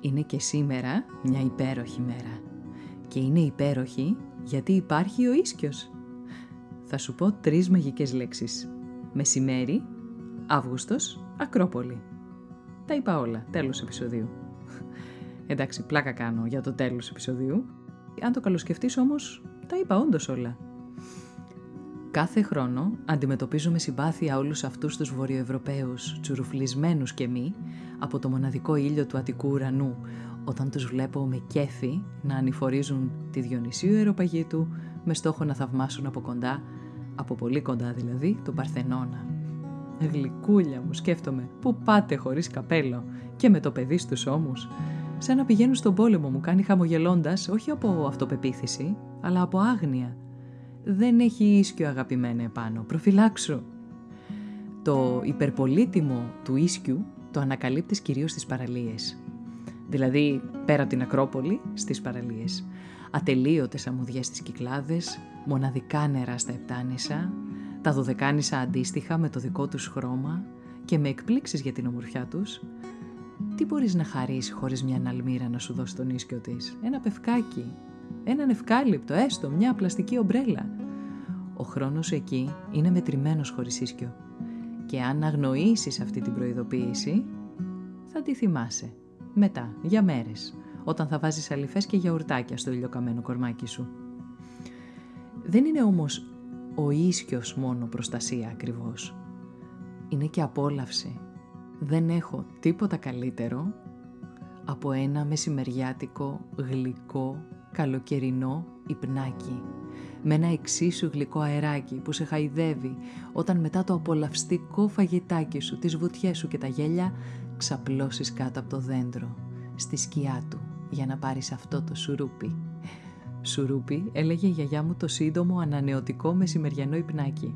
Είναι και σήμερα μια υπέροχη μέρα. Και είναι υπέροχη γιατί υπάρχει ο ίσκιος. Θα σου πω τρεις μαγικές λέξεις. Μεσημέρι, Αύγουστος, Ακρόπολη. Τα είπα όλα, τέλος επεισοδίου. Εντάξει, πλάκα κάνω για το τέλος επεισοδίου. Αν το καλοσκεφτείς όμως, τα είπα όντως όλα. Κάθε χρόνο αντιμετωπίζω με συμπάθεια όλους αυτούς τους βορειοευρωπαίους, τσουρουφλισμένους και μη, από το μοναδικό ήλιο του Αττικού ουρανού, όταν τους βλέπω με κέφι να ανηφορίζουν τη Διονυσίου Αεροπαγίτου με στόχο να θαυμάσουν από κοντά, από πολύ κοντά δηλαδή, τον Παρθενώνα. Γλυκούλια μου, σκέφτομαι, πού πάτε χωρίς καπέλο και με το παιδί στους ώμους. Σαν να πηγαίνουν στον πόλεμο μου κάνει χαμογελώντας, όχι από αυτοπεποίθηση, αλλά από άγνοια. Δεν έχει ίσκιο αγαπημένε επάνω, προφυλάξου. Το υπερπολίτιμο του ίσκιου το ανακαλύπτεις κυρίως στις παραλίες. Δηλαδή, πέρα από την Ακρόπολη, στις παραλίες. Ατελείωτες αμμουδιές στις Κυκλάδες, μοναδικά νερά στα Επτάνησα, τα Δωδεκάνησα αντίστοιχα με το δικό τους χρώμα και με εκπλήξεις για την ομορφιά τους, τι μπορείς να χαρείς χωρίς μια αλμύρα να σου δώσει τον ίσκιο της; Ένα πευκάκι, έναν ευκάλυπτο, έστω μια πλαστική ομπρέλα. Ο χρόνος εκεί είναι μετρημένος χωρίς ίσκιο και αν αγνοήσεις αυτή την προειδοποίηση, θα τη θυμάσαι. Μετά, για μέρες, όταν θα βάζεις αληθές και γιαουρτάκια στο ηλιοκαμένο κορμάκι σου. Δεν είναι όμως ο ίσκιος μόνο προστασία ακριβώς. Είναι και απόλαυση. Δεν έχω τίποτα καλύτερο από ένα μεσημεριάτικο, γλυκό, καλοκαιρινό υπνάκι με ένα εξίσου γλυκό αεράκι που σε χαϊδεύει όταν μετά το απολαυστικό φαγητάκι σου, τις βουτιές σου και τα γέλια ξαπλώσεις κάτω από το δέντρο, στη σκιά του, για να πάρεις αυτό το σουρούπι. Σουρούπι έλεγε η γιαγιά μου το σύντομο ανανεωτικό μεσημεριανό υπνάκι.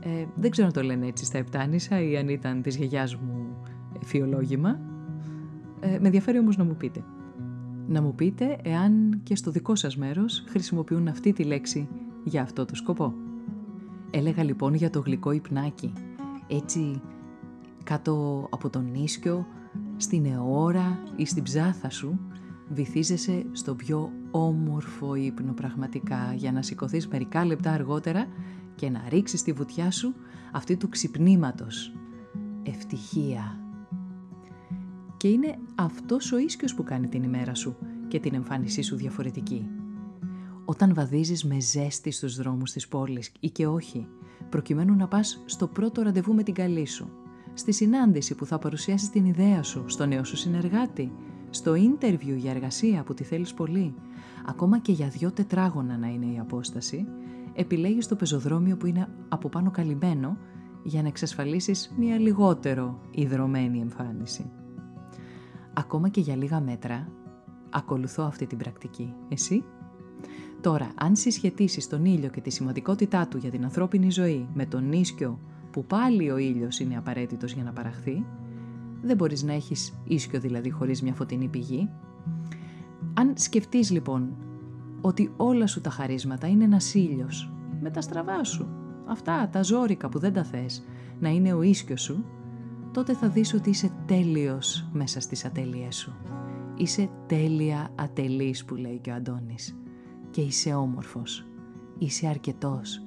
Ε, δεν ξέρω αν το λένε έτσι στα Επτάνησα ή αν ήταν της γιαγιάς μου φιολόγημα. Ε, με ενδιαφέρει όμως να μου πείτε να μου πείτε εάν και στο δικό σας μέρος χρησιμοποιούν αυτή τη λέξη για αυτό το σκοπό. Έλεγα λοιπόν για το γλυκό υπνάκι, έτσι κάτω από τον ίσκιο, στην αιώρα ή στην ψάθα σου, βυθίζεσαι στο πιο όμορφο ύπνο πραγματικά για να σηκωθείς μερικά λεπτά αργότερα και να ρίξεις τη βουτιά σου αυτή του ξυπνήματος. Ευτυχία, και είναι αυτός ο ίσκιος που κάνει την ημέρα σου και την εμφάνισή σου διαφορετική. Όταν βαδίζεις με ζέστη στους δρόμους της πόλης ή και όχι, προκειμένου να πας στο πρώτο ραντεβού με την καλή σου, στη συνάντηση που θα παρουσιάσεις την ιδέα σου, στο νέο σου συνεργάτη, στο ίντερβιου για εργασία που τη θέλεις πολύ, ακόμα και για δυο τετράγωνα να είναι η απόσταση, επιλέγεις το πεζοδρόμιο που είναι από πάνω καλυμμένο για να εξασφαλίσεις μια λιγότερο ιδρωμένη εμφάνιση. Ακόμα και για λίγα μέτρα, ακολουθώ αυτή την πρακτική. Εσύ; Τώρα, αν συσχετίσεις τον ήλιο και τη σημαντικότητά του για την ανθρώπινη ζωή με τον ίσκιο που πάλι ο ήλιος είναι απαραίτητος για να παραχθεί, δεν μπορείς να έχεις ίσκιο δηλαδή χωρίς μια φωτεινή πηγή. Αν σκεφτείς λοιπόν ότι όλα σου τα χαρίσματα είναι ένας ήλιος με τα στραβά σου, αυτά τα ζώρικα που δεν τα θες, να είναι ο ίσκιος σου, τότε θα δεις ότι είσαι τέλειος μέσα στις ατέλειές σου. Είσαι τέλεια ατελής που λέει και ο Αντώνης. Και είσαι όμορφος. Είσαι αρκετός.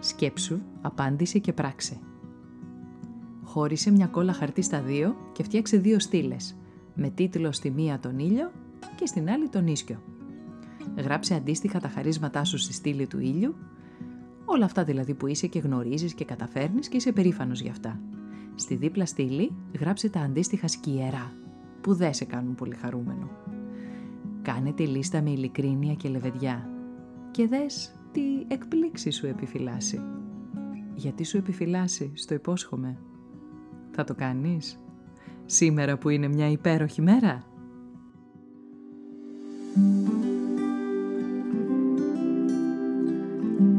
Σκέψου, απάντησε και πράξε. Χώρισε μια κόλλα χαρτί στα δύο και φτιάξε δύο στήλες. Με τίτλο στη μία τον ήλιο και στην άλλη τον ίσκιο. Γράψε αντίστοιχα τα χαρίσματά σου στη στήλη του ήλιου, όλα αυτά δηλαδή που είσαι και γνωρίζεις και καταφέρνεις και είσαι περήφανος γι' αυτά. Στη δίπλα στήλη γράψε τα αντίστοιχα σκιερά, που δεν σε κάνουν πολύ χαρούμενο. Κάνε τη λίστα με ειλικρίνεια και λεβεδιά και δες τι εκπλήξη σου επιφυλάσσει. Γιατί σου επιφυλάσσει, στο υπόσχομαι. Θα το κάνεις; Σήμερα που είναι μια υπέροχη μέρα;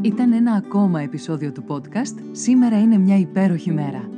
Ήταν ένα ακόμα επεισόδιο του podcast «Σήμερα είναι μια υπέροχη μέρα».